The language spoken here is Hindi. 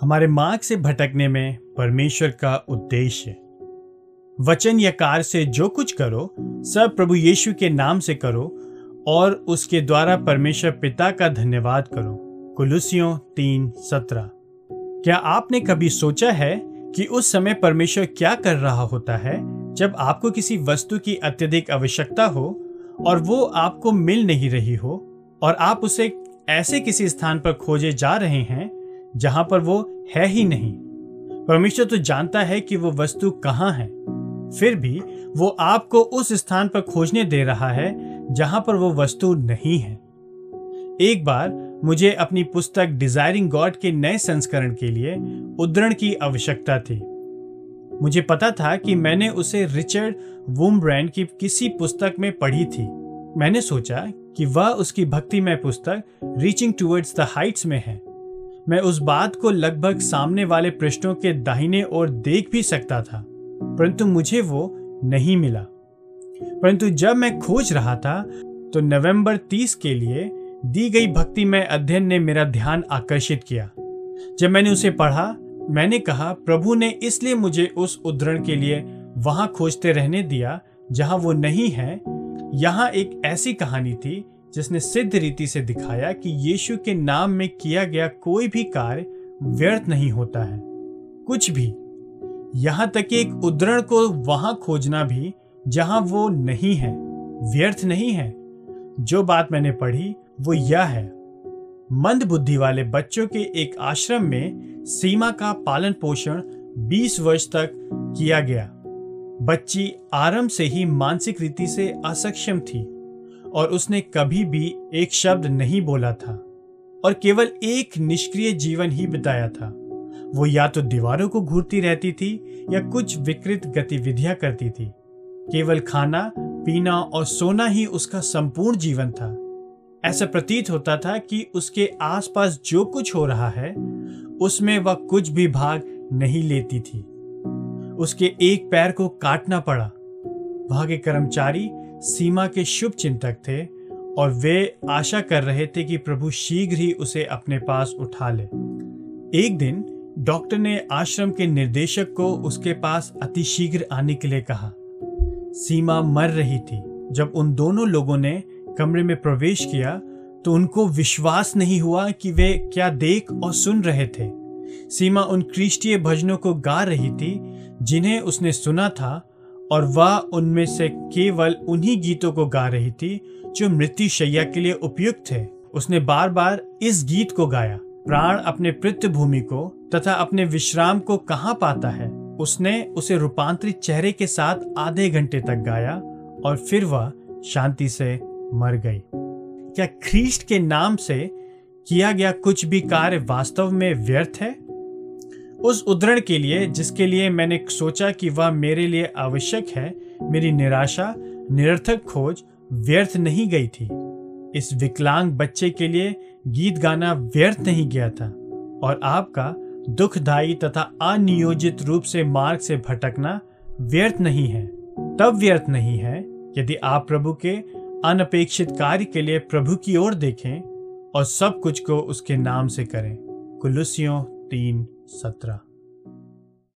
हमारे मार्ग से भटकने में परमेश्वर का उद्देश्य वचन या कार्य से जो कुछ करो, सब प्रभु यीशु के नाम से करो और उसके द्वारा परमेश्वर पिता का धन्यवाद करो। कुलुसियों तीन सत्रह। क्या आपने कभी सोचा है कि उस समय परमेश्वर क्या कर रहा होता है? जब आपको किसी वस्तु की अत्यधिक आवश्यकता हो और वो आपको मिल नहीं रही हो और आप उसे ऐसे किसी स्थान पर खोजे जा रहे हैं जहाँ पर वो है ही नहीं। परमेश्वर तो जानता है कि वो वस्तु कहाँ है। फिर भी वो आपको उस स्थान पर खोजने दे रहा है, जहाँ पर वो वस्तु नहीं है। एक बार मुझे अपनी पुस्तक डिजायरिंग गॉड के नए संस्करण के लिए उद्धरण की आवश्यकता थी। मुझे पता था कि मैंने उसे रिचर्ड वुमब्रैंड की किसी पुस्तक में पढ़ी थी। मैंने सोचा कि वह उसकी भक्तिमय पुस्तक रीचिंग टूवर्ड्स द हाइट्स में है। मैं उस बात को लगभग सामने वाले पृष्ठों के दाहिने ओर देख भी सकता था, परंतु मुझे वो नहीं मिला। परंतु जब मैं खोज रहा था तो नवंबर 30 के लिए दी गई भक्ति में अध्ययन ने मेरा ध्यान आकर्षित किया। जब मैंने उसे पढ़ा, मैंने कहा, प्रभु ने इसलिए मुझे उस उद्धरण के लिए वहाँ खोजते रहने दिया, जहाँ वो नहीं है। यहाँ एक ऐसी कहानी थी जिसने सिद्ध रीति से दिखाया कि यीशु के नाम में किया गया कोई भी कार्य व्यर्थ नहीं होता है। कुछ भी। यहाँ तक कि एक उद्धरण को वहाँ खोजना भी, जहाँ वो नहीं है, व्यर्थ नहीं है। जो बात मैंने पढ़ी, वो यह है। मंद बुद्धि वाले बच्चों के एक आश्रम में सीमा का पालन पोषण 20 वर्ष तक किया गया। बच्ची आरंभ से ही मानसिक रीति से असक्षम थी। और उसने कभी भी एक शब्द नहीं बोला था और केवल एक निष्क्रिय जीवन ही बिताया था। वो या तो दीवारों को घूरती रहती थी या कुछ विकृत गतिविधियाँ करती थी। केवल खाना, पीना और सोना ही उसका संपूर्ण जीवन था। ऐसा प्रतीत होता था कि उसके आसपास जो कुछ हो रहा है, उसमें वह कुछ भी भाग नहीं लेती थी। उसके एक पैर को काटना पड़ा। वहाँ के कर्मचारी सीमा के शुभ चिंतक थे और वे आशा कर रहे थे कि प्रभु शीघ्र ही उसे अपने पास उठा ले। एक दिन, डॉक्टर ने आश्रम के निर्देशक को उसके पास अतिशीघ्र आने के लिए कहा। सीमा मर रही थी। जब उन दोनों लोगों ने कमरे में प्रवेश किया तो उनको विश्वास नहीं हुआ कि वे क्या देख और सुन रहे थे। सीमा उन क्रिस्टीय भजनों को गा रही थी, जिन्हें उसने सुना था और वह उनमें से केवल उन्हीं गीतों को गा रही थी जो मृत्यु शैया के लिए उपयुक्त थे। उसने बार बार इस गीत को गाया। प्राण अपने पृथ्वी को तथा अपने विश्राम को कहाँ पाता है? उसने उसे रूपांतरित चेहरे के साथ आधे घंटे तक गाया और फिर वह शांति से मर गई। क्या ख्रीस्ट के नाम से किया गया कुछ भी कार्य वास्तव में व्यर्थ है? उस उद्धरण के लिए, जिसके लिए मैंने सोचा कि वह मेरे लिए आवश्यक है, मेरी निराशा, निरर्थक खोज व्यर्थ नहीं गई थी। इस विकलांग बच्चे के लिए गीत गाना व्यर्थ नहीं गया था और आपका दुखदायी तथा अनियोजित रूप से मार्ग से भटकना व्यर्थ नहीं है। तब व्यर्थ नहीं है यदि आप प्रभु के अनपेक्षित कार्य के लिए प्रभु की ओर देखें और सब कुछ को उसके नाम से करें। कुलुसियों तीन। सत्रह।